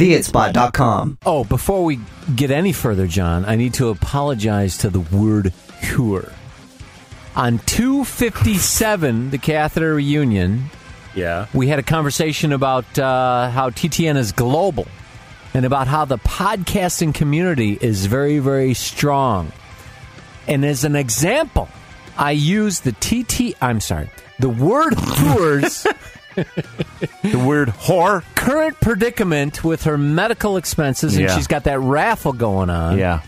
theitspot.com. Oh, before we get any further, John, I need to apologize to the word cure. On 257, the catheter reunion, Yeah. we had a conversation about uh, how TTN is global and about how the podcasting community is very, very strong. And as an example, I used the TT, I'm sorry, the word tours. The word whore. current predicament with her medical expenses, and Yeah. she's got that raffle going on. Yeah.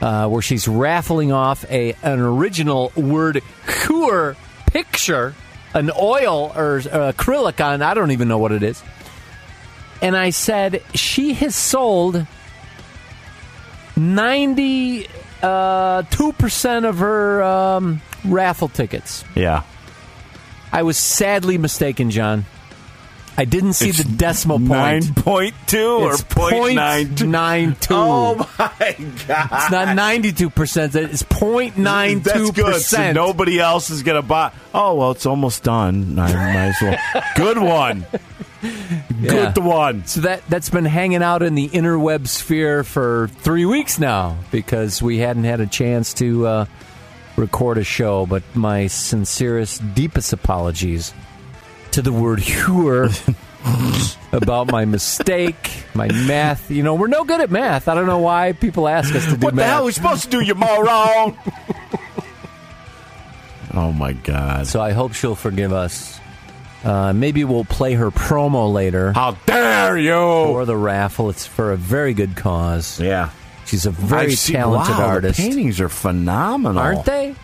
uh, where she's raffling off a an original word cure picture, an oil or uh, acrylic on. I don't even know what it is. And I said she has sold ninety two percent of her um, raffle tickets. Yeah. I was sadly mistaken, John. I didn't see the decimal point. Nine point two or It's point nine two. nine two. Oh my god! It's not ninety two percent. It's 0.92 That's percent. nobody else is gonna buy. Oh well, it's almost done. I might as well. good one. Good one. So that that's been hanging out in the interweb sphere for three weeks now because we hadn't had a chance to uh, record a show. But my sincerest, deepest apologies to the word "hure" about my mistake, my math. You know, we're no good at math. I don't know why people ask us to do math. What the hell are we supposed to do, you moron? oh my god! so I hope she'll forgive us. Uh, maybe we'll play her promo later How dare you? for the raffle. It's for a very good cause. Yeah. She's a very seen- talented wow, artist. The paintings are phenomenal, Aren't they?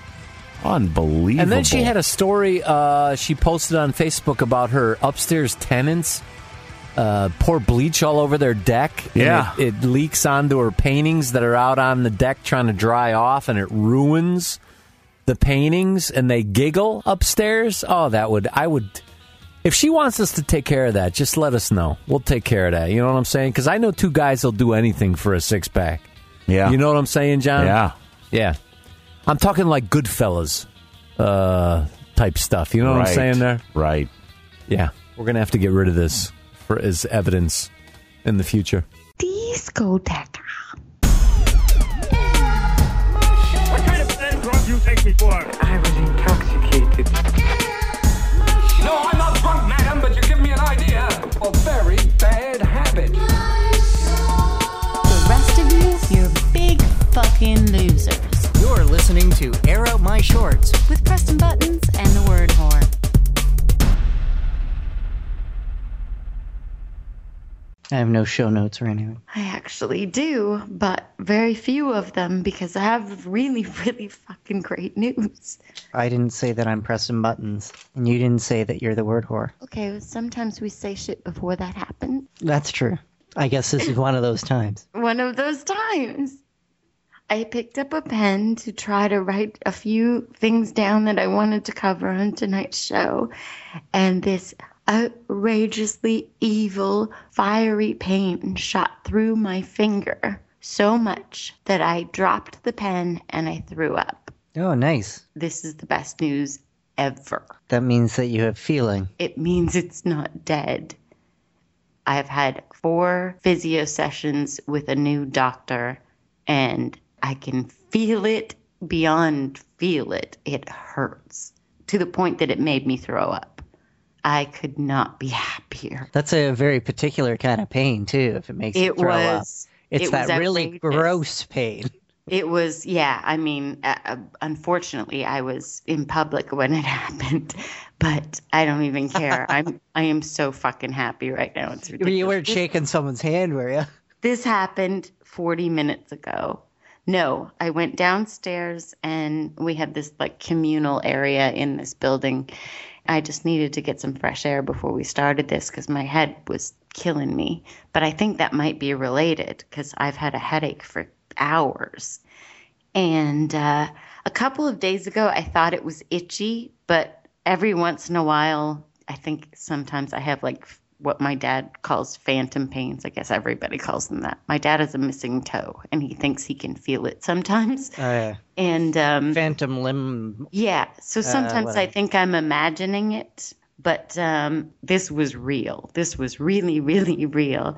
Unbelievable. And then she had a story uh, she posted on Facebook about her upstairs tenants uh, pour bleach all over their deck. Yeah. it, it leaks onto her paintings that are out on the deck trying to dry off, and it ruins the paintings. And they giggle upstairs. Oh, that would I would. If she wants us to take care of that, just let us know. We'll take care of that. You know what I'm saying? Because I know two guys will do anything for a six pack. Yeah. You know what I'm saying, John? Yeah. Yeah. I'm talking like Goodfellas uh, type stuff. You know what right. I'm saying there? Right. Yeah. We're going to have to get rid of this for as evidence in the future. Discoteca. What kind of bad drug you take me for? I was intoxicated. Fucking losers. You're listening to Air Out My Shorts. With Preston Buttons and the word whore. I have no show notes or anything. I actually do, but very few of them because I have really, really fucking great news. I didn't say that I'm Preston Buttons, and you didn't say that you're the word whore. Okay, well, sometimes we say shit before that happens. That's true. I guess this is one of those times. One of those times. I picked up a pen to try to write a few things down that I wanted to cover on tonight's show, and this outrageously evil, fiery pain shot through my finger so much that I dropped the pen and I threw up. Oh, nice. This is the best news ever. That means that you have feeling. It means it's not dead. I've had four physio sessions with a new doctor, and I can feel it beyond feel it. It hurts to the point that it made me throw up. I could not be happier. That's a very particular kind of pain, too, if it makes you It throw up. was. It's it that was really gross pain. It was, yeah. I mean, uh, uh, unfortunately, I was in public when it happened, but I don't even care. I'm, I am so fucking happy right now. It's ridiculous. You weren't shaking someone's hand, were you? This happened 40 minutes ago. No, I went downstairs and we had this like communal area in this building. I just needed to get some fresh air before we started this because my head was killing me. But I think that might be related because I've had a headache for hours. And uh, a couple of days ago, I thought it was itchy, but every once in a while, I think sometimes I have like what my dad calls phantom pains. I guess everybody calls them that. My dad has a missing toe, and he thinks he can feel it sometimes. Oh, yeah. And um, Phantom limb. yeah, so sometimes I think I'm imagining it, but um, this was real. This was really, really real.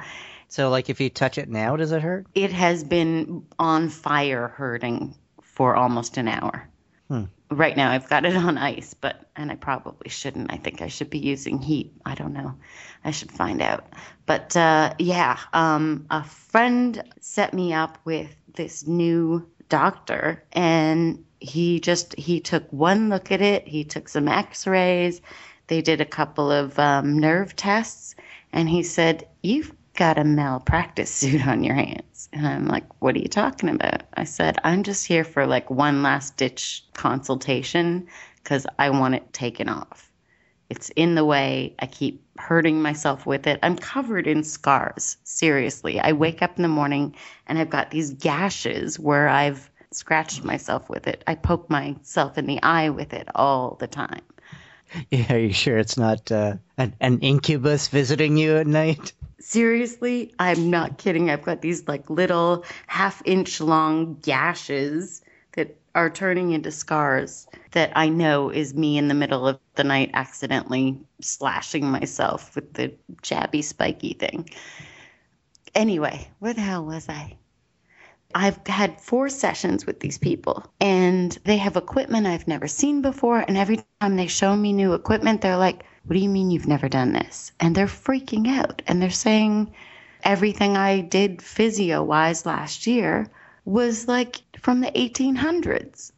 So, like, if you touch it now, does it hurt? It has been on fire hurting for almost an hour. Right now, I've got it on ice, but and I probably shouldn't. I think I should be using heat. I don't know. I should find out. But uh, yeah, um, a friend set me up with this new doctor, and he just he took one look at it. He took some X-rays. They did a couple of um, nerve tests, and he said, "You've got a malpractice suit on your hands." And I'm like, "What are you talking about?" I said, "I'm just here for like one last ditch consultation because I want it taken off. It's in the way. I keep hurting myself with it. I'm covered in scars. Seriously, I wake up in the morning and I've got these gashes where I've scratched myself with it. I poke myself in the eye with it all the time." Yeah, are you sure it's not uh, an, an incubus visiting you at night? Seriously, I'm not kidding. I've got these like little half inch long gashes that are turning into scars that I know is me in the middle of the night accidentally slashing myself with the jabby spiky thing. Anyway, where the hell was I? I've had four sessions with these people, and they have equipment I've never seen before. And every time they show me new equipment, they're like, What do you mean you've never done this? And they're freaking out. And they're saying everything I did physio wise last year was like from the 1800s.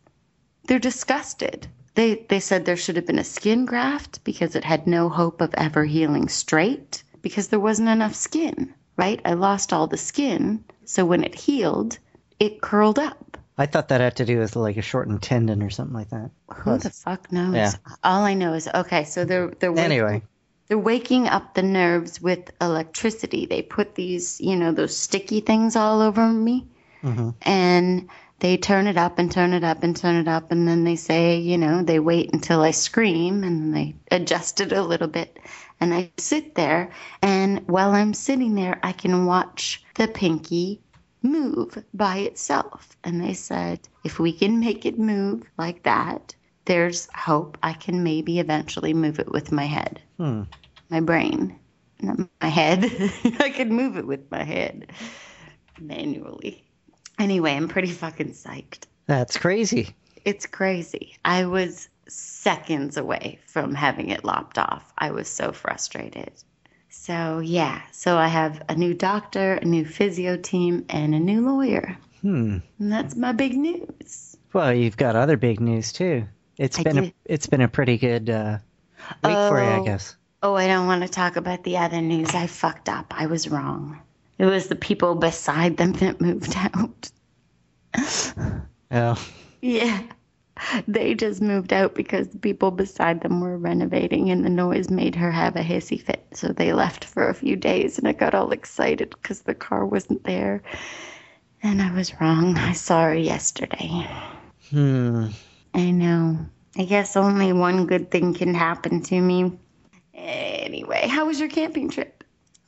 They're disgusted. They, they said there should have been a skin graft because it had no hope of ever healing straight because there wasn't enough skin, right? I lost all the skin. So when it healed, it curled up. I thought that had to do with like a shortened tendon or something like that. Who the fuck knows? Yeah. All I know is okay. So they're they're waking, Anyway, they're waking up the nerves with electricity. They put these you know those sticky things all over me, mm-hmm. and they turn it up and turn it up and turn it up, and then they say you know they wait until I scream and they adjust it a little bit, and I sit there, and while I'm sitting there, I can watch the pinky move by itself. And they said, if we can make it move like that, there's hope I can maybe eventually move it with my head, hmm. my brain, not my head. I could move it with my head manually. Anyway, I'm pretty fucking psyched. that's crazy. It's crazy. I was seconds away from having it lopped off. I was so frustrated. So, yeah, so I have a new doctor, a new physio team, and a new lawyer. Hmm. And that's my big news. Well, you've got other big news too. It's I been a it's been a pretty good uh, week for you, I Oh. guess. Oh, I don't want to talk about the other news. I fucked up. I was wrong. It was the people beside them that moved out. Oh, Yeah. They just moved out because the people beside them were renovating and the noise made her have a hissy fit. So they left for a few days and I got all excited because the car wasn't there. And I was wrong. I saw her yesterday. hmm. I know. I guess only one good thing can happen to me. Anyway, how was your camping trip?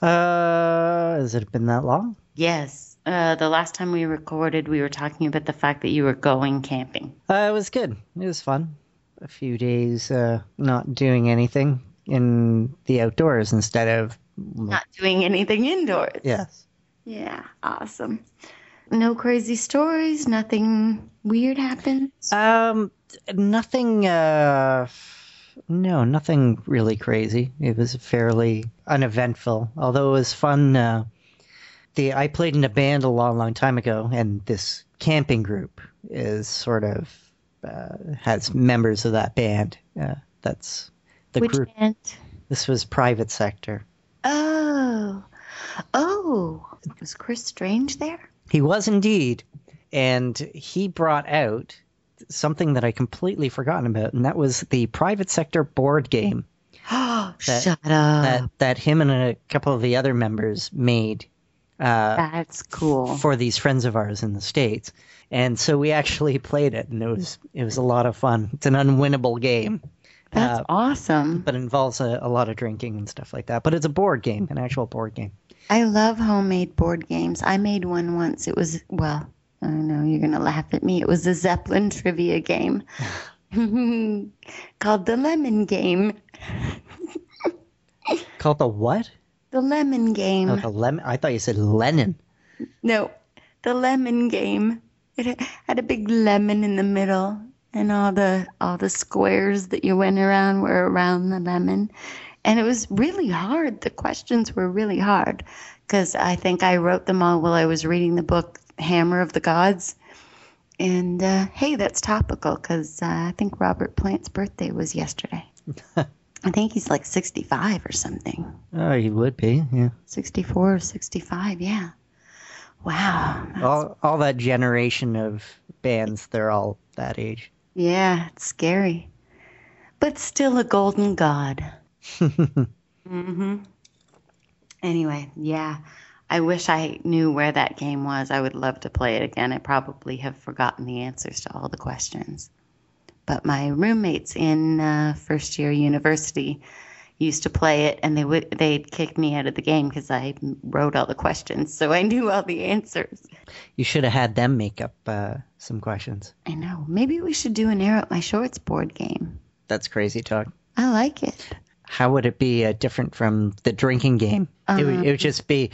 Uh, has it been that long? Yes. Uh, the last time we recorded, we were talking about the fact that you were going camping. Uh, it was good. It was fun. A few days uh, not doing anything in the outdoors instead of Not doing anything indoors. yes. Yeah, awesome. No crazy stories, nothing weird happened. Um, nothing. Uh, no, nothing really crazy. It was fairly uneventful, although it was fun. Uh, the I played in a band a long, long time ago, and this camping group is sort of uh, has members of that band. Uh, that's the Which group. band? This was private sector. Oh, oh, was Chris Strange there? He was indeed, and he brought out something that I completely forgotten about, and that was the private sector board game. Oh, That- shut up. that that him and a couple of the other members made uh, That's cool. for these friends of ours in the states, and so we actually played it, and it was it was a lot of fun. It's an unwinnable game, That's uh, awesome. but involves a, a lot of drinking and stuff like that. But it's a board game, an actual board game. I love homemade board games. I made one once. It was, well, I know you're going to laugh at me. It was a Zeppelin trivia game called the Lemon Game. Called the what? The lemon game. Oh, the lemon. I thought you said Lennon. No, the lemon game. It had a big lemon in the middle, and all the all the squares that you went around were around the lemon, and it was really hard. The questions were really hard because I think I wrote them all while I was reading the book Hammer of the Gods. And uh, hey, that's topical because uh, I think Robert Plant's birthday was yesterday. I think he's like 65 or something. Oh, he would be. Yeah. 64 or 65, yeah. Wow. All all that generation of bands, they're all that age. Yeah, it's scary. But still a golden god. hmm Anyway, yeah. I wish I knew where that game was. I would love to play it again. I probably have forgotten the answers to all the questions. But my roommates in uh, first year university used to play it, and they would they'd kick me out of the game because I wrote all the questions, so I knew all the answers. You should have had them make up uh, some questions. I know. Maybe we should do an air up my shorts board game. That's crazy talk. I like it. How would it be uh, different from the drinking game? it, would, it would just be.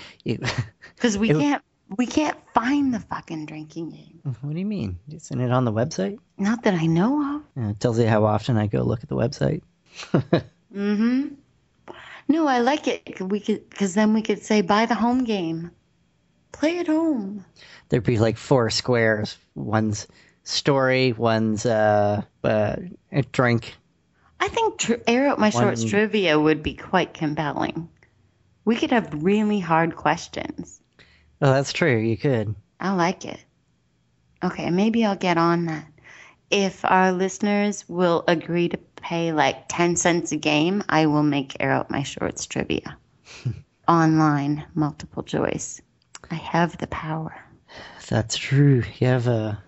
Because we It can't we can't find the fucking drinking game. what do you mean? Isn't it on the website? Not that I know of. Uh, it tells you how often I go look at the website. Mm-hmm. No, I like it. We could, because then we could say buy the home game, play at home. There'd be like four squares. One's story, one's uh, uh, a drink. I think tr- air out my shorts One- trivia would be quite compelling. We could have really hard questions. Oh, that's true. You could. I like it. Okay, maybe I'll get on that. If our listeners will agree to pay like 10 cents a game, I will make Air Out My Shorts trivia. Online, multiple choice. I have the power. That's true. You have a.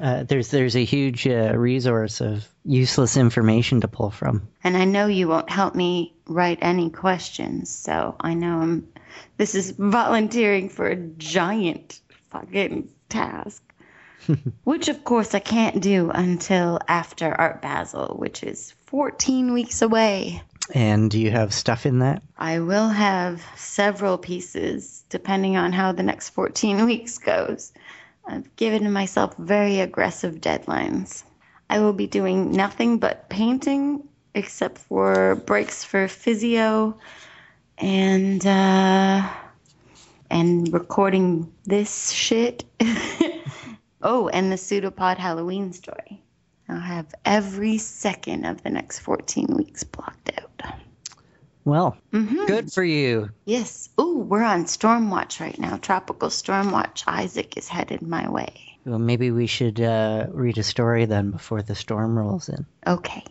Uh, there's there's a huge uh, resource of useless information to pull from. And I know you won't help me write any questions, so I know I'm. This is volunteering for a giant fucking task. which, of course, I can't do until after Art Basel, which is 14 weeks away. And do you have stuff in that? I will have several pieces depending on how the next 14 weeks goes. I've given myself very aggressive deadlines. I will be doing nothing but painting except for breaks for physio and uh and recording this shit. oh, and the pseudopod Halloween story. I'll have every second of the next 14 weeks blocked out. Well, good for you. Yes. Ooh, we're on storm watch right now. Tropical storm watch. Isaac is headed my way. Well, maybe we should uh, read a story then before the storm rolls in. Okay.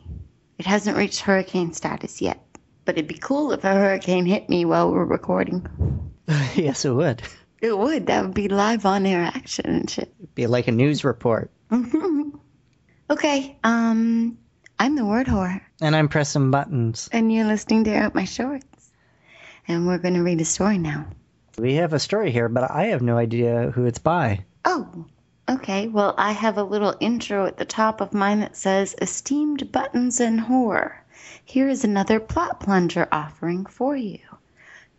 It hasn't reached hurricane status yet, but it'd be cool if a hurricane hit me while we're recording. yes, it would. It would. That would be live on air action and shit. It'd be like a news report. Okay. Um, I'm the word whore, And I'm Preston Buttons. and you're listening to Out My Shorts. And we're going to read a story now. We have a story here, but I have no idea who it's by. Oh, okay. Well, I have a little intro at the top of mine that says Esteemed Buttons and Whore. Here is another plot plunger offering for you.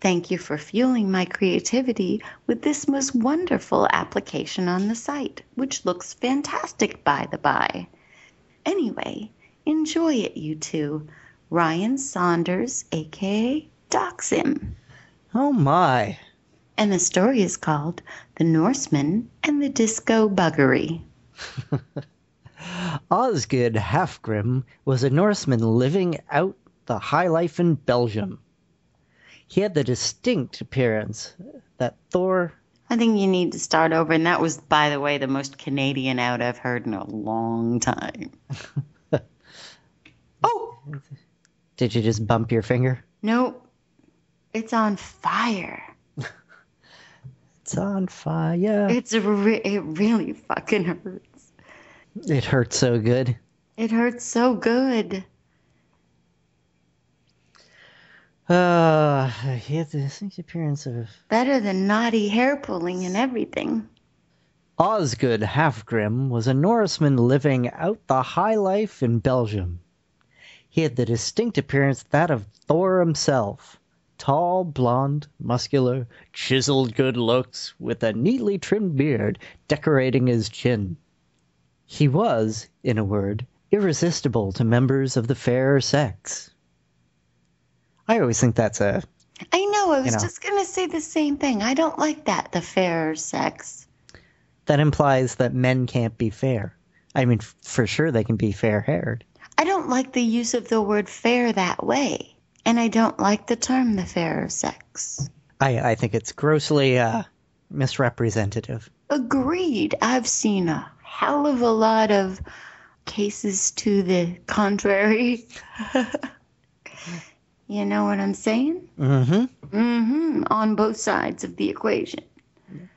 Thank you for fueling my creativity with this most wonderful application on the site, which looks fantastic by the by. Anyway, enjoy it, you two. Ryan Saunders, aka Doxim. Oh my. And the story is called The Norseman and the Disco Buggery. Osgood Halfgrim was a Norseman living out the high life in Belgium. He had the distinct appearance that Thor. I think you need to start over, and that was, by the way, the most Canadian out I've heard in a long time. Did you just bump your finger? no, it's on fire. It's on fire. It's re- it really fucking hurts. It hurts so good. It hurts so good. Uh, he had the distinct appearance of Better than naughty hair pulling and everything. Osgood Halfgrim was a Norseman living out the high life in Belgium. He had the distinct appearance that of Thor himself, Tall, blonde, muscular, chiseled good looks, with a neatly trimmed beard decorating his chin. He was, in a word, irresistible to members of the fair sex. I always think that's a I know. I was know. just going to say the same thing. I don't like that, the fairer sex. that implies that men can't be fair. I mean, for sure they can be fair haired. I don't like the use of the word fair that way. And I don't like the term the fairer sex. I, I think it's grossly uh, misrepresentative. Agreed. I've seen a hell of a lot of cases to the contrary. you know what I'm saying? Mm-hmm. Mm-hmm. On both sides of the equation.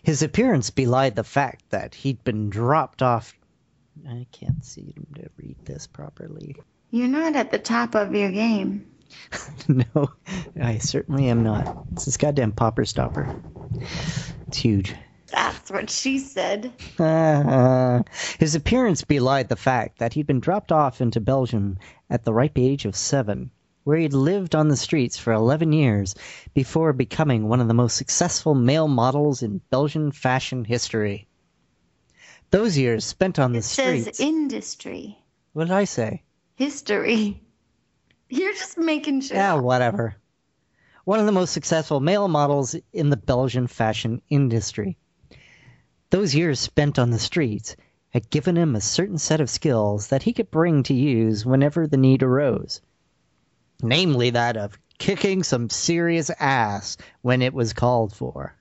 His appearance belied the fact that he'd been dropped off. I can't see to read this properly. You're not at the top of your game. no, I certainly am not. It's this goddamn popper stopper. It's huge. That's what she said. Uh, his appearance belied the fact that he'd been dropped off into Belgium at the ripe age of seven, where he'd lived on the streets for 11 years before becoming one of the most successful male models in Belgian fashion history. Those years spent on the It says streets. industry, what did I say? history. You're just making shit Yeah, up. whatever. One of the most successful male models in the Belgian fashion industry. Those years spent on the streets had given him a certain set of skills that he could bring to use whenever the need arose. Namely, that of kicking some serious ass when it was called for.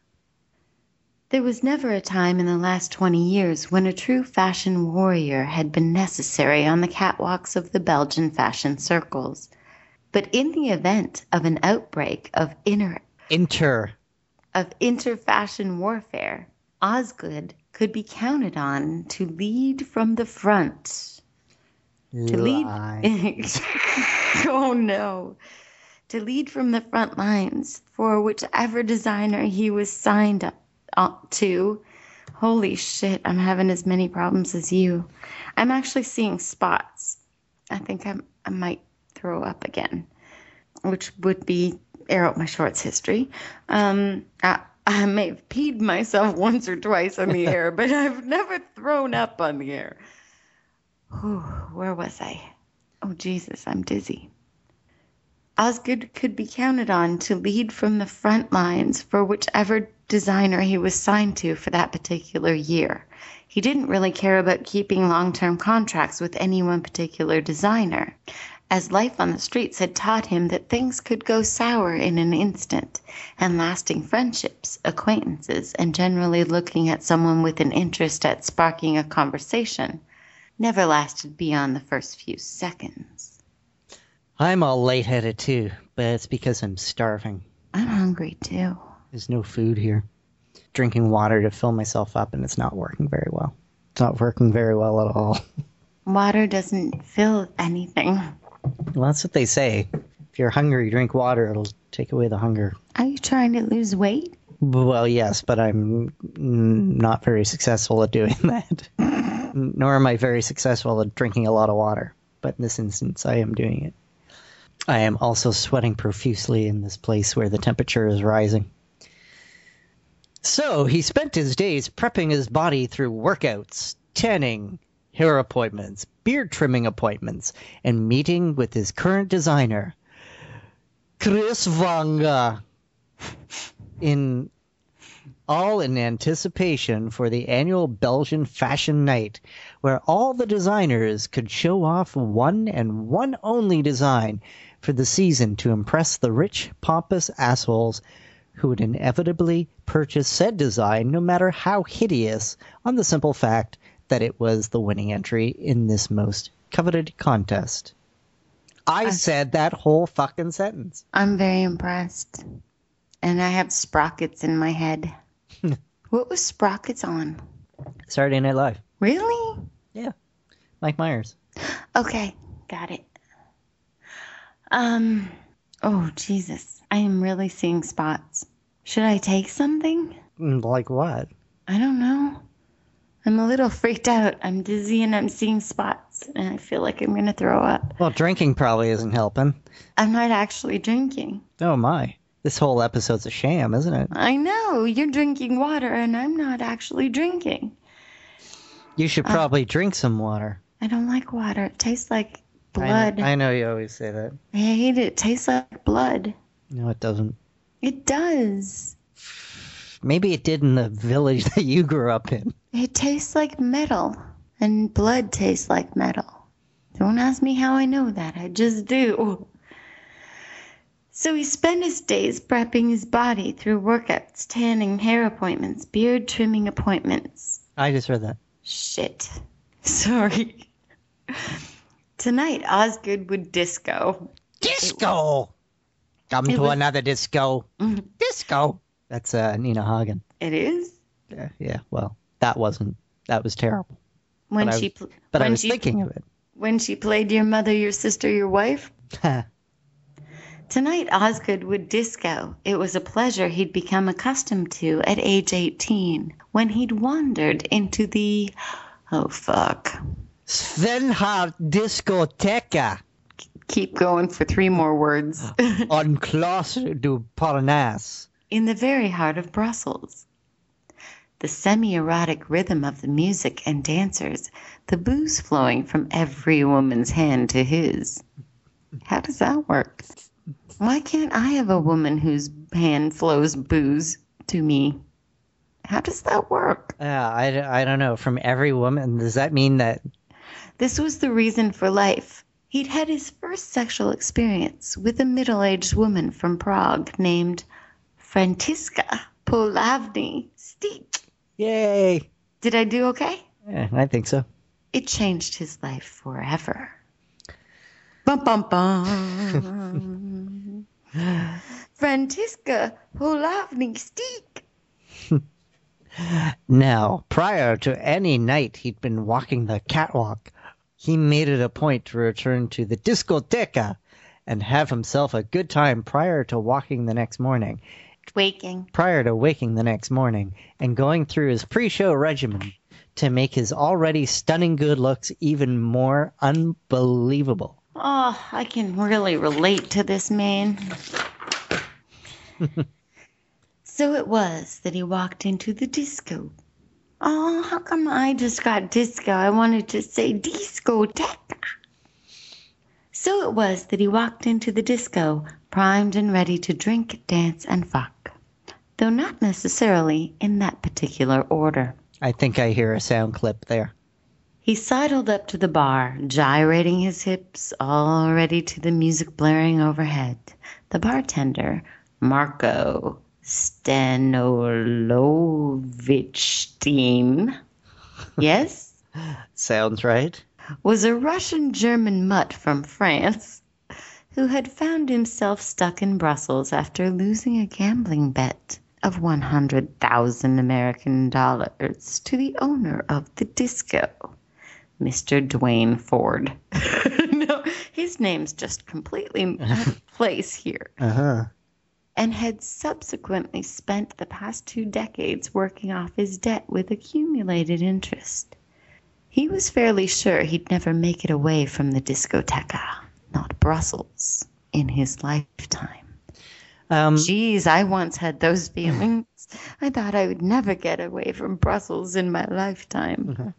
There was never a time in the last 20 years when a true fashion warrior had been necessary on the catwalks of the Belgian fashion circles. But in the event of an outbreak of inner Inter. of inter-fashion warfare, Osgood could be counted on to lead from the front. To lead. Oh no. To lead from the front lines for whichever designer he was signed up uh, to. Holy shit, I'm having as many problems as you. I'm actually seeing spots. I think I'm, I might throw up again, which would be air out my shorts history. Um, I, I may have peed myself once or twice on the air, but I've never thrown up on the air. Whew, where was I? Oh, Jesus, I'm dizzy. Osgood could be counted on to lead from the front lines for whichever designer he was signed to for that particular year. He didn't really care about keeping long term contracts with any one particular designer, as life on the streets had taught him that things could go sour in an instant, and lasting friendships, acquaintances, and generally looking at someone with an interest at sparking a conversation never lasted beyond the first few seconds. I'm all lightheaded too, but it's because I'm starving. I'm hungry too. There's no food here. Drinking water to fill myself up, and it's not working very well. It's not working very well at all. Water doesn't fill anything. Well, that's what they say. If you're hungry, drink water. It'll take away the hunger. Are you trying to lose weight? Well, yes, but I'm not very successful at doing that. Nor am I very successful at drinking a lot of water. But in this instance, I am doing it. I am also sweating profusely in this place where the temperature is rising. So he spent his days prepping his body through workouts, tanning, hair appointments, beard trimming appointments, and meeting with his current designer, Chris Vanga, in all in anticipation for the annual Belgian Fashion Night, where all the designers could show off one and one only design for the season to impress the rich, pompous assholes who would inevitably purchase said design no matter how hideous on the simple fact that it was the winning entry in this most coveted contest. I said that whole fucking sentence. I'm very impressed. And I have sprockets in my head. what was sprockets on? Saturday Night Live. Really? Yeah. Mike Myers. Okay, got it. Um, oh, Jesus. I am really seeing spots. Should I take something? Mm, Like what? I don't know. I'm a little freaked out. I'm dizzy and I'm seeing spots, and I feel like I'm gonna throw up. Well, drinking probably isn't helping. I'm not actually drinking. Oh my. This whole episode's a sham, isn't it? I know you're drinking water and I'm not actually drinking. You should probably drink some water. I don't like water. It tastes like I blood. know, I know you always say that. I hate it. It tastes like blood. No, it doesn't. It does. Maybe it did in the village that you grew up in. It tastes like metal, and blood tastes like metal. Don't ask me how I know that. I just do. So he spent his days prepping his body through workouts, tanning, hair appointments, beard trimming appointments. I just read that. Shit. Sorry. Tonight, Osgood would disco. Disco! Come It to was- another disco. Disco! That's uh, Nina Hagen. It is Yeah, yeah, well, that wasn't. That was terrible. when But I- she pl- But I when was she thinking of it. when she played your mother, your sister, your wife. Tonight, Osgood would disco. It was a pleasure he'd become accustomed to at age 18 when he'd wandered into the. Oh, fuck. Svenhard Discoteca Keep going for three more words. on Clos du Parnasse. in the very heart of Brussels. The semi erotic rhythm of the music and dancers, the booze flowing from every woman's hand to his. How does that work? Why can't I have a woman whose hand flows booze to me? How does that work? Yeah, I, I don't know. From every woman, does that mean that This was the reason for life. He'd had his first sexual experience with a middle aged woman from Prague named Frantiska Polavny Steek. Yay! Did I do okay? Yeah, I think so. It changed his life forever. Bum bum bum. Frantiska Polavny Steek. Now, prior to any night he'd been walking the catwalk, he made it a point to return to the discoteca and have himself a good time prior to walking the next morning, Waking. prior to waking the next morning, and going through his pre-show regimen to make his already stunning good looks even more unbelievable. Oh, I can really relate to this man. so it was that he walked into the disco. Oh, how come I just got disco? I wanted to say discoteca. So it was that he walked into the disco, primed and ready to drink, dance, and fuck. Though not necessarily in that particular order. I think I hear a sound clip there. He sidled up to the bar, gyrating his hips, all ready to the music blaring overhead. The bartender, Marco Stanolovitchstein, yes, Sounds right. was a Russian German mutt from France who had found himself stuck in Brussels after losing a gambling bet of 100,000 American dollars to the owner of the disco, Mr. Dwayne Ford. no, his name's just completely out of place here. Uh huh. And had subsequently spent the past two decades working off his debt with accumulated interest. He was fairly sure he'd never make it away from the discoteca, not Brussels, in his lifetime. Um, Geez, I once had those feelings. I thought I would never get away from Brussels in my lifetime.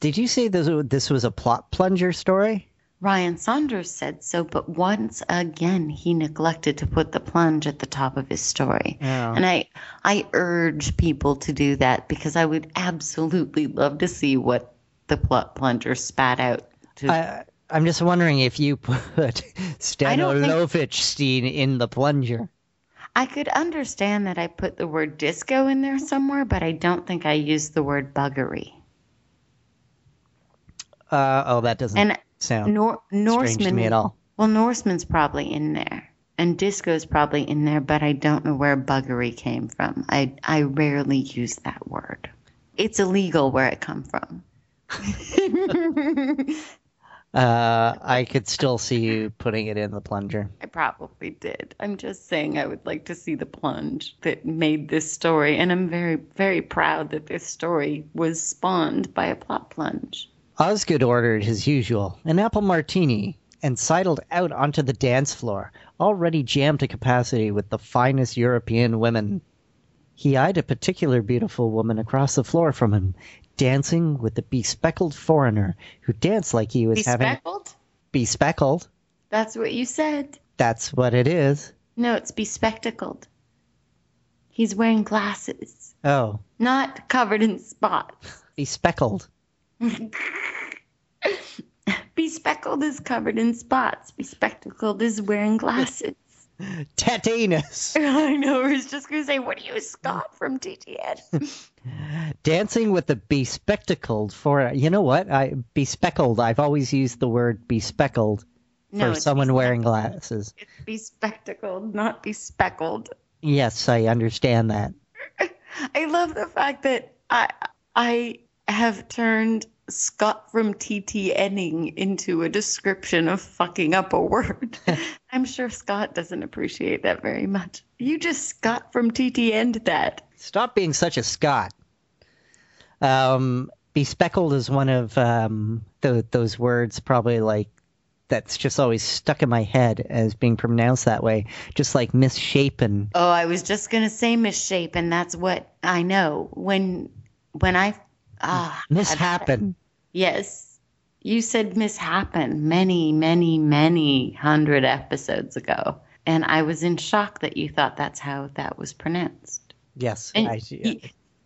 did you say this, this was a plot plunger story? Ryan Saunders said so, but once again he neglected to put the plunge at the top of his story. Yeah. And I I urge people to do that because I would absolutely love to see what the plot plunger spat out. To, I, I'm just wondering if you put think- in the plunger. I could understand that I put the word disco in there somewhere, but I don't think I used the word buggery. Uh, oh, that doesn't And sound Nor- strange Norseman to me at all. Well, Norseman's probably in there, and disco's probably in there, but I don't know where buggery came from. I I rarely use that word. It's illegal where it come from. Uh, I could still see you putting it in the plunger. I probably did. I'm just saying I would like to see the plunge that made this story, and I'm very very proud that this story was spawned by a plot plunge. Osgood ordered his usual, an apple martini, and sidled out onto the dance floor, already jammed to capacity with the finest European women. He eyed a particular beautiful woman across the floor from him, dancing with the bespectacled foreigner who danced like he was having Bespeckled? bespectacled. That's what you said. That's what it is. No, it's bespectacled. He's wearing glasses, Oh, not covered in spots. bespectacled. Bespeckled is covered in spots. Bespectacled is wearing glasses. Tetanus. I know. I was just gonna say, what do you Scott from TTN? Dancing with the bespectacled for you know what? I bespeckled. I've always used the word bespeckled No, for someone wearing glasses. It's bespectacled, not bespeckled. Yes, I understand that. I love the fact that I I have turned Scott from TTNing into a description of fucking up a word. I'm sure Scott doesn't appreciate that very much. You just Scott from TTN'd that. Stop being such a Scott. Um, bespeckled is one of um, th- those words, probably like that's just always stuck in my head as being pronounced that way, just like misshapen. Oh, I was just gonna say misshapen. That's what I know. When when I ah Mishappen. Yes. You said mishappen many, many, many hundred episodes ago. And I was in shock that you thought that's how that was pronounced. Yes, And I, you,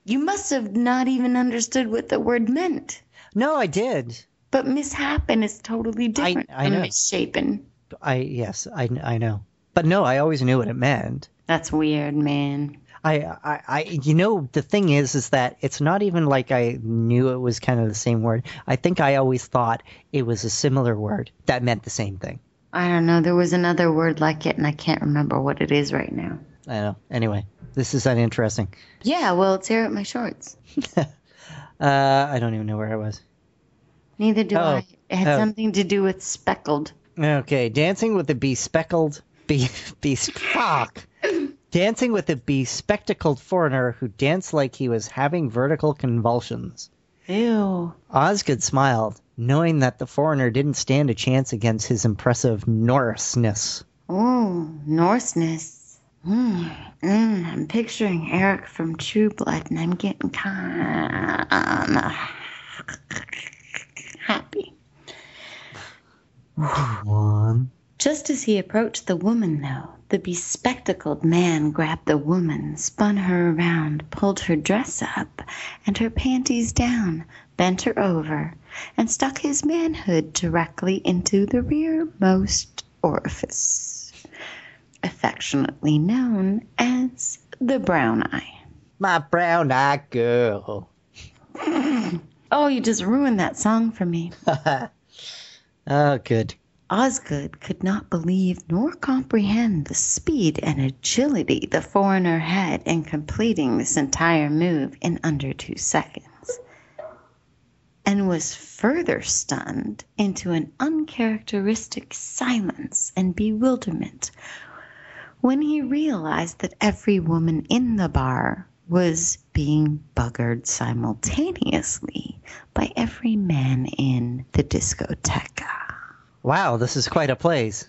you must have not even understood what the word meant. no, I did. But mishappen is totally different I from know. misshapen. I yes, I I know, but no, I always knew what it meant. That's weird, man. I, I, I, you know, the thing is, is that it's not even like I knew it was kind of the same word. I think I always thought it was a similar word that meant the same thing. I don't know. There was another word like it, and I can't remember what it is right now. I know. Anyway, this is uninteresting. Yeah, well, it's here at my shorts. Uh, I don't even know where I was. Neither do Oh. I. It had Oh. something to do with speckled. Okay, dancing with the bespectacled, be, be, fuck. Dancing with a bespectacled foreigner who danced like he was having vertical convulsions. Ew. Osgood smiled, knowing that the foreigner didn't stand a chance against his impressive Norseness. Oh, Norseness. Mm, mm, I'm picturing Eric from True Blood, and I'm getting kind of happy. One. Just as he approached the woman, though, the bespectacled man grabbed the woman, spun her around, pulled her dress up and her panties down, bent her over, and stuck his manhood directly into the rearmost orifice, affectionately known as the brown eye. My brown eye girl. Oh, you just ruined that song for me. Oh, good. Osgood could not believe nor comprehend the speed and agility the foreigner had in completing this entire move in under two seconds, and was further stunned into an uncharacteristic silence and bewilderment when he realized that every woman in the bar was being buggered simultaneously by every man in the discoteca. Wow, this is quite a place.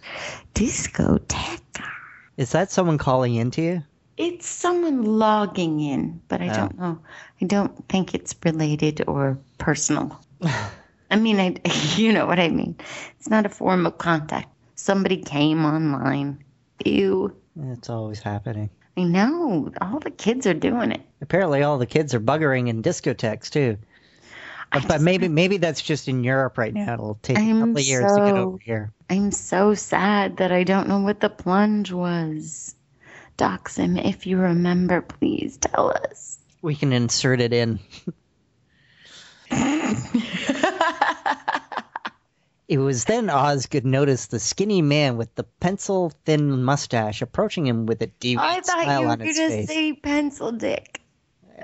Discoteca. Is that someone calling into you? It's someone logging in, but I Oh. don't know. I don't think it's related or personal. I mean, I, you know what I mean. It's not a form of contact. Somebody came online. Ew. It's always happening. I know. All the kids are doing it. Apparently, all the kids are buggering in discotheques too. I But, maybe maybe that's just in Europe right now. It'll take a I'm couple of years to get over here. I'm so sad that I don't know what the plunge was. Doxim, if you remember, please tell us. We can insert it in. it was then Osgood noticed the skinny man with the pencil thin mustache approaching him with a deep I thought you were going to say pencil dick.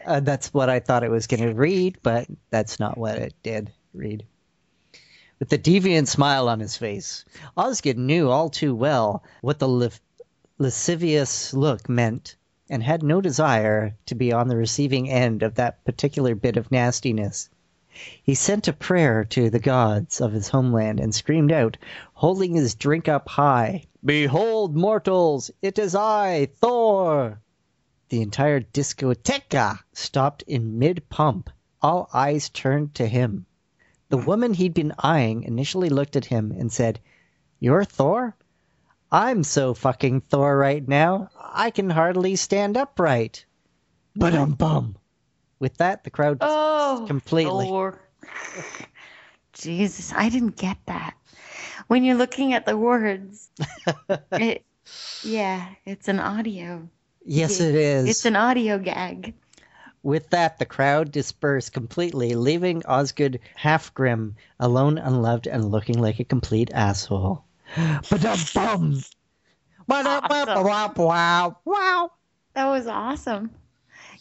Uh, that's what I thought it was going to read, but that's not what it did read. With the deviant smile on his face, Osgood knew all too well what the lascivious look meant and had no desire to be on the receiving end of that particular bit of nastiness. He sent a prayer to the gods of his homeland and screamed out, holding his drink up high, Behold, mortals, it is I, Thor! The entire discoteca stopped in mid pump. All eyes turned to him. The woman he'd been eyeing initially looked at him and said, You're Thor? I'm so fucking Thor right now, I can hardly stand upright. But I'm bum. With that, the crowd Oh, completely. Thor. Jesus, I didn't get that. When you're looking at the words, it, yeah, it's an audio. Yes, it is. It's an audio gag. With that, the crowd dispersed completely, leaving Osgood half grim, alone, unloved, and looking like a complete asshole. But dum bum! Ba-da-ba-ba-wow. Wow. That was awesome.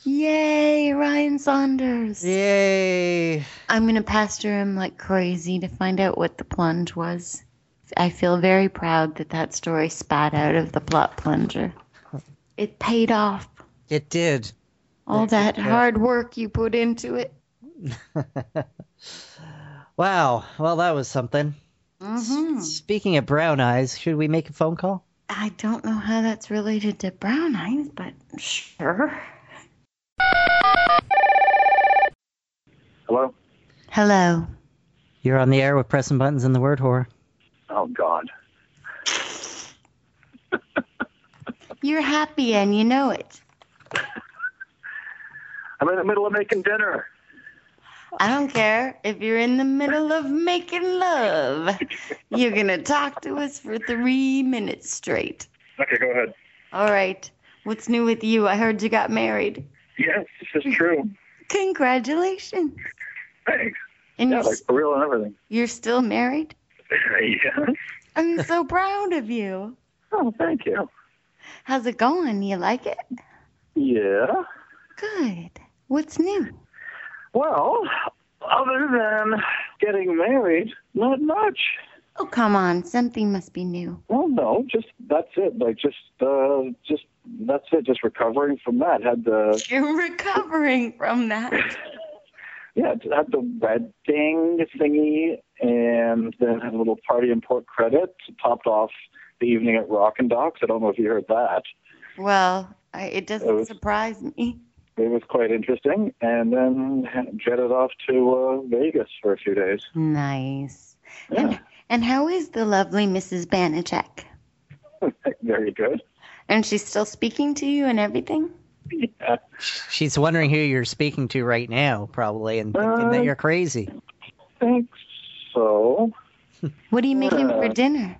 Yay, Ryan Saunders. Yay. I'm going to pastor him like crazy to find out what the plunge was. I feel very proud that that story spat out of the plot plunger. It paid off. It did. All that hard work you put into it. Wow. Well, that was something. hmm Speaking of brown eyes, should we make a phone call? I don't know how that's related to brown eyes, but sure. Hello? Hello. You're on the air with Preston Buttons in the word whore. Oh, God. You're happy and you know it. I'm in the middle of making dinner. I don't care if you're in the middle of making love. You're going to talk to us for three minutes straight. Okay, go ahead. All right. What's new with you? I heard you got married. Yes, this is true. Congratulations. Thanks. And Yeah, you're, like for real and everything. you're still married? yes. I'm so proud of you. Oh, thank you. How's it going? You like it? Yeah. Good. What's new? Well, other than getting married, not much. Oh, come on. Something must be new. Well, no, just that's it. Like just, uh, just that's it. Just recovering from that. Had the You're recovering from that. yeah, had the wedding thingy, and then had a little party in Port Credit. Topped off the evening at Rock and Docks. I don't know if you heard that. Well, I, it doesn't It was- surprise me. It was quite interesting, and then jetted off to uh, Vegas for a few days. Nice. Yeah, And, and how is the lovely Mrs. Banachek? very good. And she's still speaking to you and everything? Yeah. She's wondering who you're speaking to right now, probably, and thinking Uh, that you're crazy. think so. What are you making for Uh, dinner?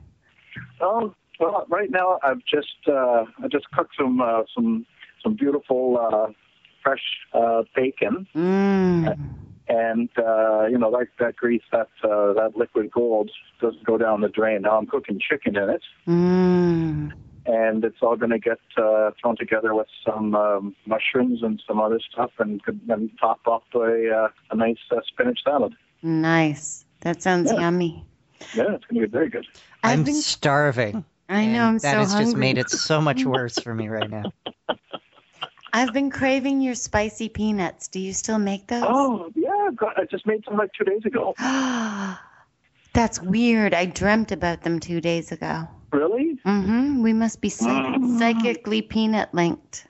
Oh, well, right now I've just uh, I just cooked some uh, some some beautiful uh, fresh uh, bacon, Mmm. and uh, you know that that grease, that uh, that liquid gold doesn't go down the drain. Now I'm cooking chicken in it, Mmm. and it's all going to get uh, thrown together with some um, mushrooms and some other stuff, and then top up a uh, a nice uh, spinach salad. Nice. That sounds Yeah. yummy. Yeah, it's going to be very good. I've I'm been, starving. I know, I'm that so has hungry. just made it so much worse for me right now. I've been craving your spicy peanuts. Do you still make those? Oh yeah, God, I just made some like two days ago. That's weird. I dreamt about them two days ago. Really? Mm-hmm. We must be psych- psychically peanut linked.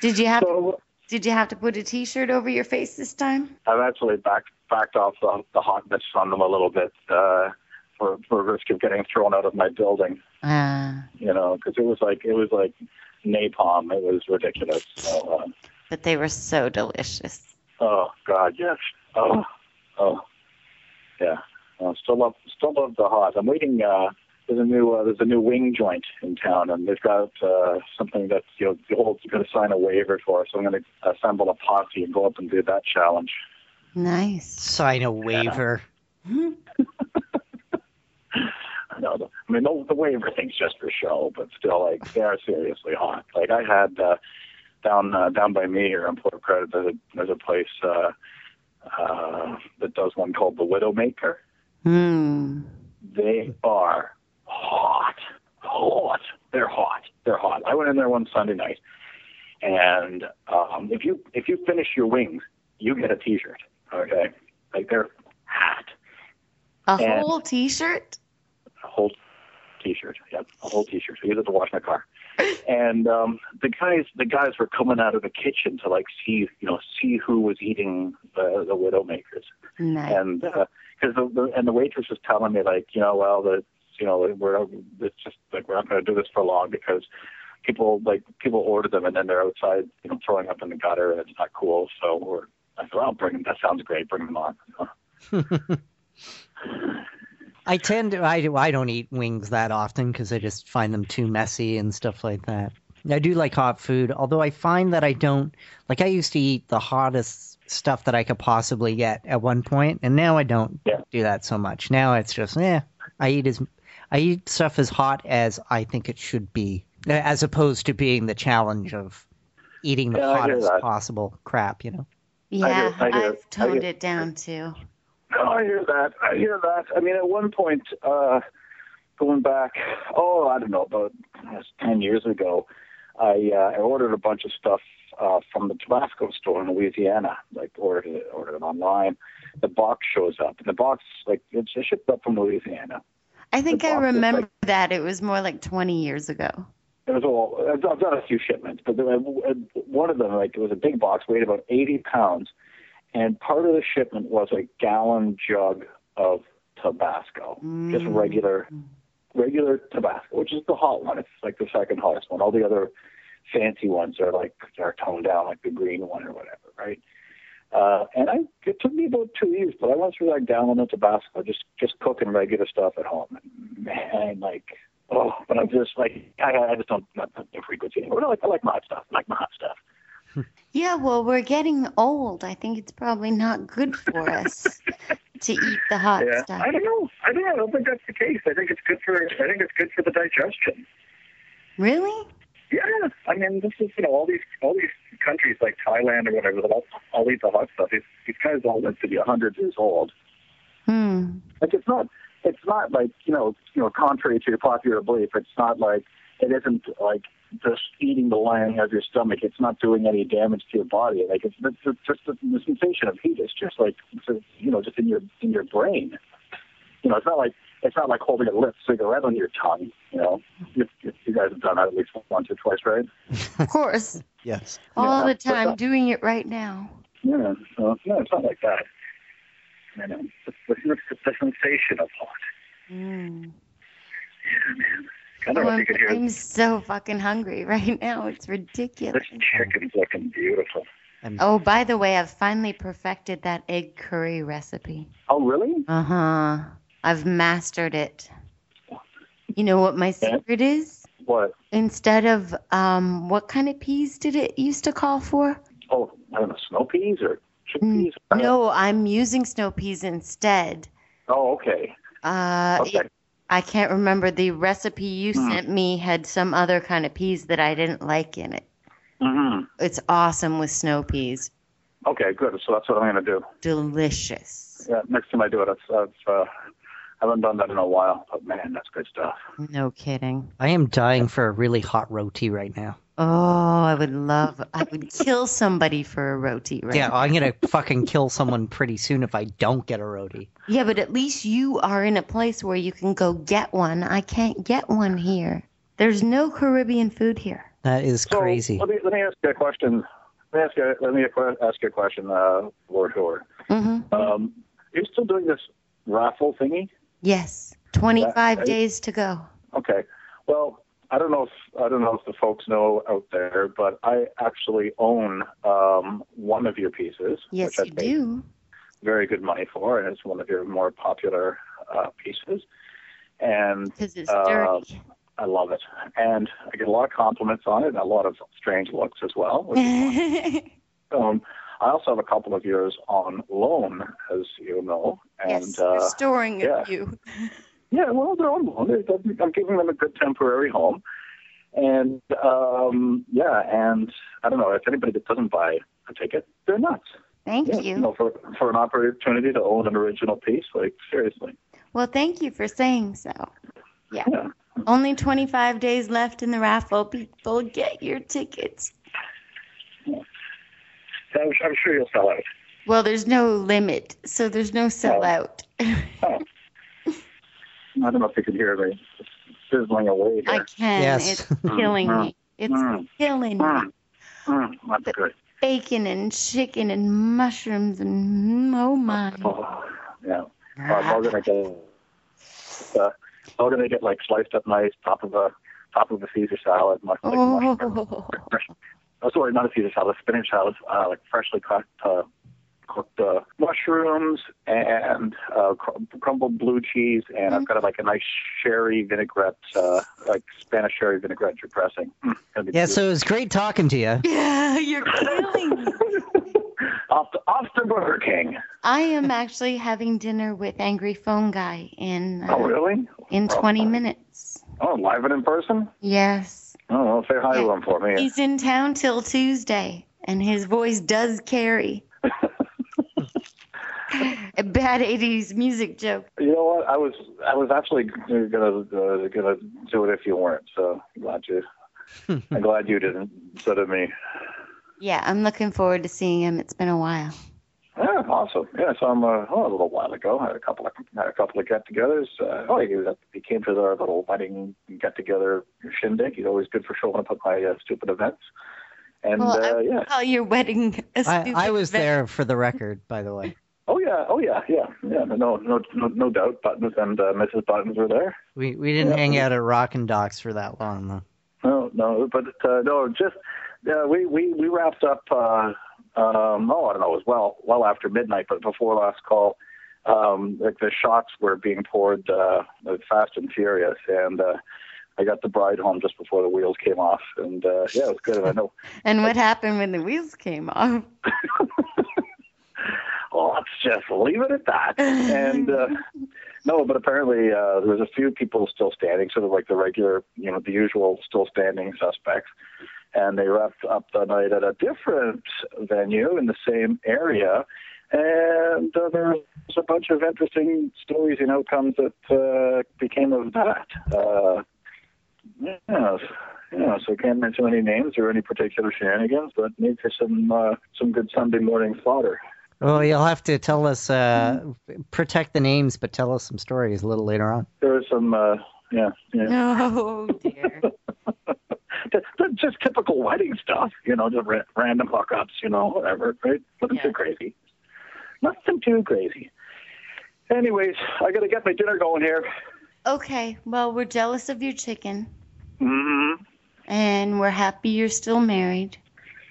Did you have to, So Did you have to put a T-shirt over your face this time? I've actually backed backed off the, the hotness on them a little bit uh, for for risk of getting thrown out of my building. Ah, You know, because it was like it was like napalm. It was ridiculous. So, uh, but they were so delicious. oh God, yes. Oh, oh, yeah. Uh, still love still love the hot. I'm waiting. Uh, there's a new uh, there's a new wing joint in town, and they've got uh, something that you know the old's going to sign a waiver for. So I'm going to assemble a posse and go up and do that challenge. Nice. Sign a waiver. I know. The, I mean, the, the waiver thing's just for show, but still, like, they are seriously hot. Like, I had uh, down uh, down by me here in Port Credit, there's a, there's a place uh, uh, that does one called the Widowmaker. Hmm. They are hot, hot. They're hot. They're hot. I went in there one Sunday night, and um, if you if you finish your wings, you get a T-shirt. Okay. like their hat, A And- whole T-shirt. A whole T-shirt, yep, a whole T-shirt. So I used it to wash my car. And um, the guys, the guys were coming out of the kitchen to like see, you know, see who was eating the the Widowmakers. Nice. and because the, the and the waitress was telling me like you know well the you know we're it's just like we're not going to do this for long because people like people order them and then they're outside you know throwing up in the gutter and it's not cool so we're I said well bring them that sounds great bring them on I tend to I do I don't eat wings that often because I just find them too messy and stuff like that. I do like hot food, although I find that I don't like. I used to eat the hottest stuff that I could possibly get at one point, and now I don't Yeah. do that so much. Now it's just eh. I eat as I eat stuff as hot as I think it should be, as opposed to being the challenge of eating the Yeah, hottest possible crap. You know. yeah, hear- I hear- I've toned I hear- it down too. No, I hear that. I hear that. I mean, at one point, uh, going back, oh, I don't know, about uh, ten years ago, I uh, I ordered a bunch of stuff uh, from the Tabasco store in Louisiana. Like ordered it, ordered it online. The box shows up, and the box like it's shipped up from Louisiana. I think I remember like- that. It was more like 20 years ago. It was all. I've I've done a few shipments, but there, one of them, like, it was a big box, weighed about 80 pounds, and part of the shipment was a gallon jug of Tabasco, just Mm. regular, regular Tabasco, which is the hot one. It's like the second hottest one. All the other fancy ones are like are toned down, like the green one or whatever, right? Uh, and I, it took me about two years, but I went through that gallon of Tabasco, just just cooking regular stuff at home. And man, like, oh, but I'm just like, I, I just don't not the frequency anymore. I like I like my hot stuff, I like my hot stuff. Yeah, well, we're getting old. I think it's probably not good for us to eat the hot yeah, stuff. I don't know. I don't know. I don't think that's the case. I think it's good for. I think it's good for the digestion. Really? Yeah, I mean, this is you know all these all these countries like Thailand or whatever that all, all eat the hot stuff. These, these guys all live to be a hundred years old. Hmm. Like it's not it's not like you know you know contrary to your popular belief, it's not like it isn't like just eating the lining of your stomach. It's not doing any damage to your body. Like it's, it's, it's just the, the sensation of heat. is just like it's, you know just in your in your brain. You know, it's not like it's not like holding a lit cigarette on your tongue. You know, you, you you guys have done that at least once or twice, right? Of course. Yes. All Yeah, the but time, that- doing it right now. Yeah, so no, it's not like that. You know, it's the, it's the sensation of hot. Mm. Yeah, man. I don't Oh, know if I'm, you could hear I'm so fucking hungry right now. It's ridiculous. this chicken's looking beautiful. Oh, by the way, I've finally perfected that egg curry recipe. Oh, really? Uh huh. I've mastered it. You know what my secret is? What? Instead of um, what kind of peas did it used to call for? Oh, I don't know, snow peas or chickpeas? No, I'm using snow peas instead. Oh, okay. Uh, Okay. it- I can't remember the recipe you Hmm. sent me had some other kind of peas that I didn't like in it. Mm-hmm. It's awesome with snow peas. Okay, good. So that's what I'm going to do. Delicious. Yeah, next time I do it, it's, it's, uh, I haven't done that in a while, but man, that's good stuff. No kidding. I am dying for a really hot roti right now. Oh, I would love. I would kill somebody for a roti, right? Yeah, I'm gonna fucking kill someone pretty soon if I don't get a roti. Yeah, but at least you are in a place where you can go get one. I can't get one here. There's no Caribbean food here. That is So crazy. let me let me ask you a question. Let me ask you let me ask you a question, uh, Lord Howard. Mm-hmm. Um, you're still doing this raffle thingy? Yes. 25 That- days to go. Okay. Well, I don't know if I don't know if the folks know out there, but I actually own um, one of your pieces, Yes, which I you do. very good money for, and it's one of your more popular uh, pieces. And Because it's uh, dirty. I love it, and I get a lot of compliments on it, and a lot of strange looks as well. Which is fun. um, I also have a couple of yours on loan, as you know, and yes, uh, we're storing yeah. few. yeah, well, they're on loan. I'm giving them a good temporary home. And um, yeah, and I don't know if anybody that doesn't buy a ticket, they're nuts. Thank Yeah, you. know, for for an opportunity to own an original piece, like seriously. Well, thank you for saying so. Yeah. Yeah. Only 25 days left in the raffle. People, get your tickets. I'm, I'm sure you'll sell out. Well, there's no limit, so there's no sellout. Oh. I don't know if you can hear me sizzling away here. I can. Yes. It's killing Mm, me. It's mm, killing me. Mm, mm, that's good. Bacon and chicken and mushrooms and oh my. Oh, yeah. I'm all gonna get, uh, all gonna get like sliced up nice, top of a top of a Caesar salad, much like mushroom. Oh, fresh, oh, sorry, not a Caesar salad, a spinach salad, uh, like freshly cut, uh, cooked uh, mushrooms and uh, cr- crumbled blue cheese, and I've got like a nice sherry vinaigrette, uh, like Spanish sherry vinaigrette dressing. Mm, gonna Yeah, so it was great talking to you. yeah, you're killing me. off the, off to Burger King. I am actually having dinner with Angry Phone Guy in uh, Oh, really? in 20 minutes. Oh, live and in person? Yes. Oh, well, say hi to him for me. He's in town till Tuesday, and his voice does carry. A bad 80s music joke. You know what? I was I was actually gonna uh, gonna do it if you weren't. So I'm glad you. I'm glad you didn't instead of me. Yeah, I'm looking forward to seeing him. It's been a while. Yeah, awesome. Yeah, so I'm uh, oh, a little while ago. I had a couple of had a couple of get-togethers. Uh, oh, he, was at, he came to our little wedding get-together shindig. He's always good for showing up at my uh, stupid events. And Well, uh, I yeah, call your wedding a I, stupid I was event. there for the record, by the way. Oh yeah, oh yeah, yeah, yeah. No, no, no, no doubt. Buttons and uh, Mrs. Buttons were there. We we didn't Yeah. hang out at Rockin' Docks for that long though. No, no, but uh, no, just yeah, we we we wrapped up. Uh, um, oh, I don't know, it was well well after midnight, but before last call. Um, like the shots were being poured uh, fast and furious, and uh, I got the bride home just before the wheels came off, and uh, yeah, it was good. I know, And what happened when the wheels came off? let's just leave it at that. And uh, no, but apparently uh, there was a few people still standing, sort of like the regular, you know, the usual still standing suspects. And they wrapped up the night at a different venue in the same area. And uh, there was a bunch of interesting stories and outcomes that uh, became of that. Uh, yeah, yeah, so can't mention any names or any particular shenanigans, but maybe for some uh, some good Sunday morning fodder. Well, you'll have to tell us, uh, protect the names, but tell us some stories a little later on. There was some, uh, yeah, yeah. Oh dear. That's, that's just typical wedding stuff, you know, just ra- random hookups, you know, whatever, right? Nothing Yeah. too crazy. Nothing too crazy. Anyways, I got to get my dinner going here. Okay, well, we're jealous of your chicken, Mm-hmm. and we're happy you're still married.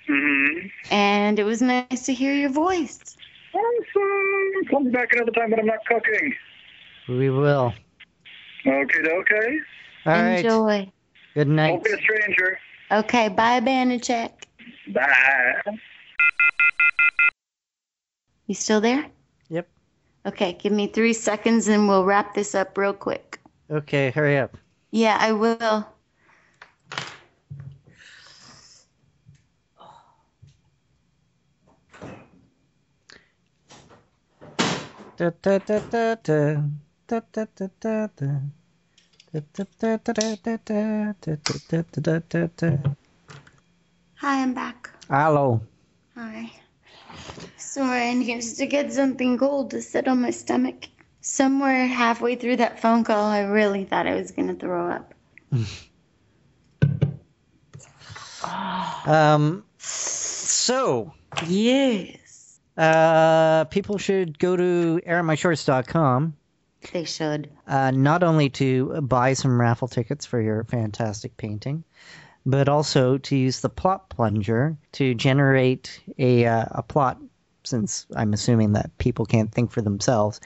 Mm-hmm. And it was nice to hear your voice. Awesome. Call me back another time when I'm not cooking. We will. Okay, okay. All right. Enjoy. Good night. Don't be a stranger. Okay, bye, Banachek. Bye. You still there? Yep. Okay, give me three seconds and we'll wrap this up real quick. Okay, hurry up. Yeah, I will. Hi, I'm back. Hello. Hi. Sorry, I needed to get something cold to sit on my stomach. Somewhere halfway through that phone call, I really thought I was gonna throw up. Um, so, Yes. Uh, people should go to airmyshorts.com They should. uh, not only to buy some raffle tickets for your fantastic painting, but also to use the plot plunger to generate a uh, a plot. Since I'm assuming that people can't think for themselves,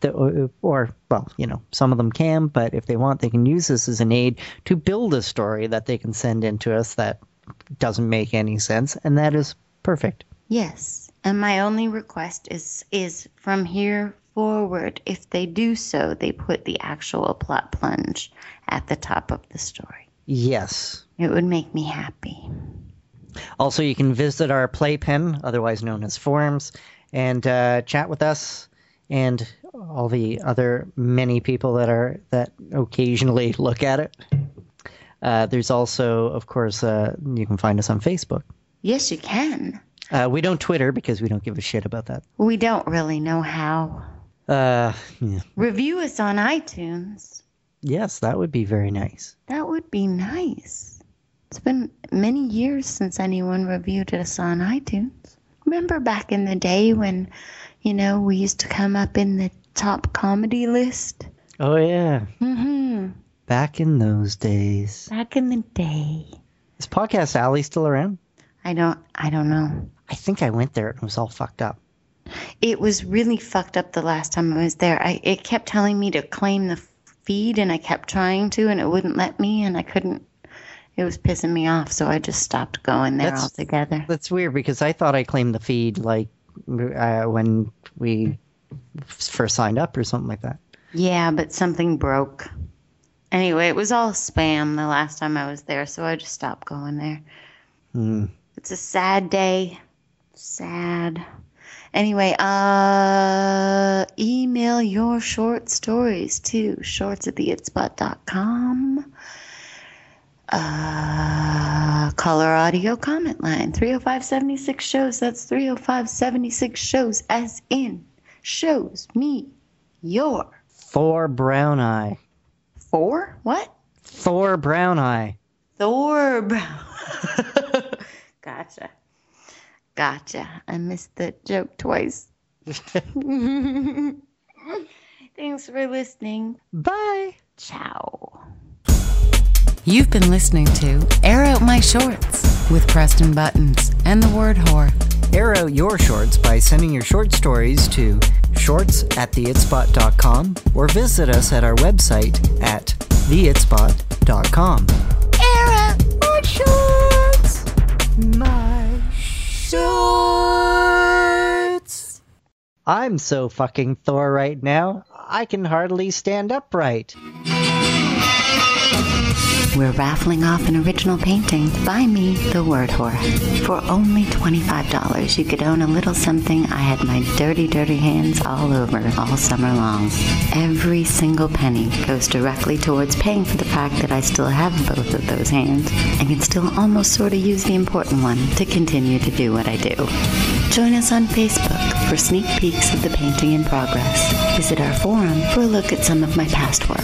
the, or, or well, you know, some of them can, but if they want, they can use this as an aid to build a story that they can send in to us that doesn't make any sense, and that is perfect. Yes. And my only request is is from here forward, if they do so, they put the actual plot plunge at the top of the story. Yes. It would make me happy. Also, you can visit our playpen, otherwise known as forums, and uh, chat with us and all the other many people that are that occasionally look at it. Uh, there's also, of course, uh, you can find us on Facebook. Yes, you can. Uh, we don't Twitter because we don't give a shit about that. We don't really know how. Uh, yeah. Review us on iTunes. Yes, that would be very nice. That would be nice. It's been many years since anyone reviewed us on iTunes. Remember back in the day when, you know, we used to come up in the top comedy list? Oh yeah, Mm-hmm. back in those days. Back in the day. Is Podcast Alley still around? I don't I don't know. I think I went there and it was all fucked up. It was really fucked up the last time I was there. I it kept telling me to claim the feed and I kept trying to and it wouldn't let me and I couldn't it was pissing me off, so I just stopped going there That's- altogether. That's weird because I thought I claimed the feed like uh, when we first signed up or something like that. Yeah, but something broke. Anyway, it was all spam the last time I was there, so I just stopped going there. Hmm. It's a sad day. Sad. Anyway, uh, email your short stories to shorts at theitspot.com. Uh, call our audio comment line 305 76 shows. That's 305 76 shows, as in shows me your Thor Brown Eye. four? What? Thor Brown Eye. Thor Brown. gotcha. Gotcha. I missed that joke twice. Thanks for listening. Bye. Ciao. You've been listening to Air Out My Shorts with Preston Buttons and the word whore. Air out your shorts by sending your short stories to shorts at theitspot.com or visit us at our website at theitspot.com. Air out my shorts. My shorts. I'm so fucking Thor right now, I can hardly stand upright. We're raffling off an original painting by me, the Word Whore. For only $25, you could own a little something I had my dirty, dirty hands all over all summer long. Every single penny goes directly towards paying for the fact that I still have both of those hands and can still almost sort of use the important one to continue to do what I do. Join us on Facebook for sneak peeks of the painting in progress. Visit our forum for a look at some of my past work.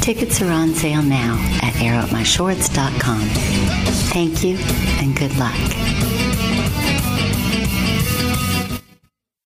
Tickets are on sale now at airoutmyshorts.com. Thank you and good luck.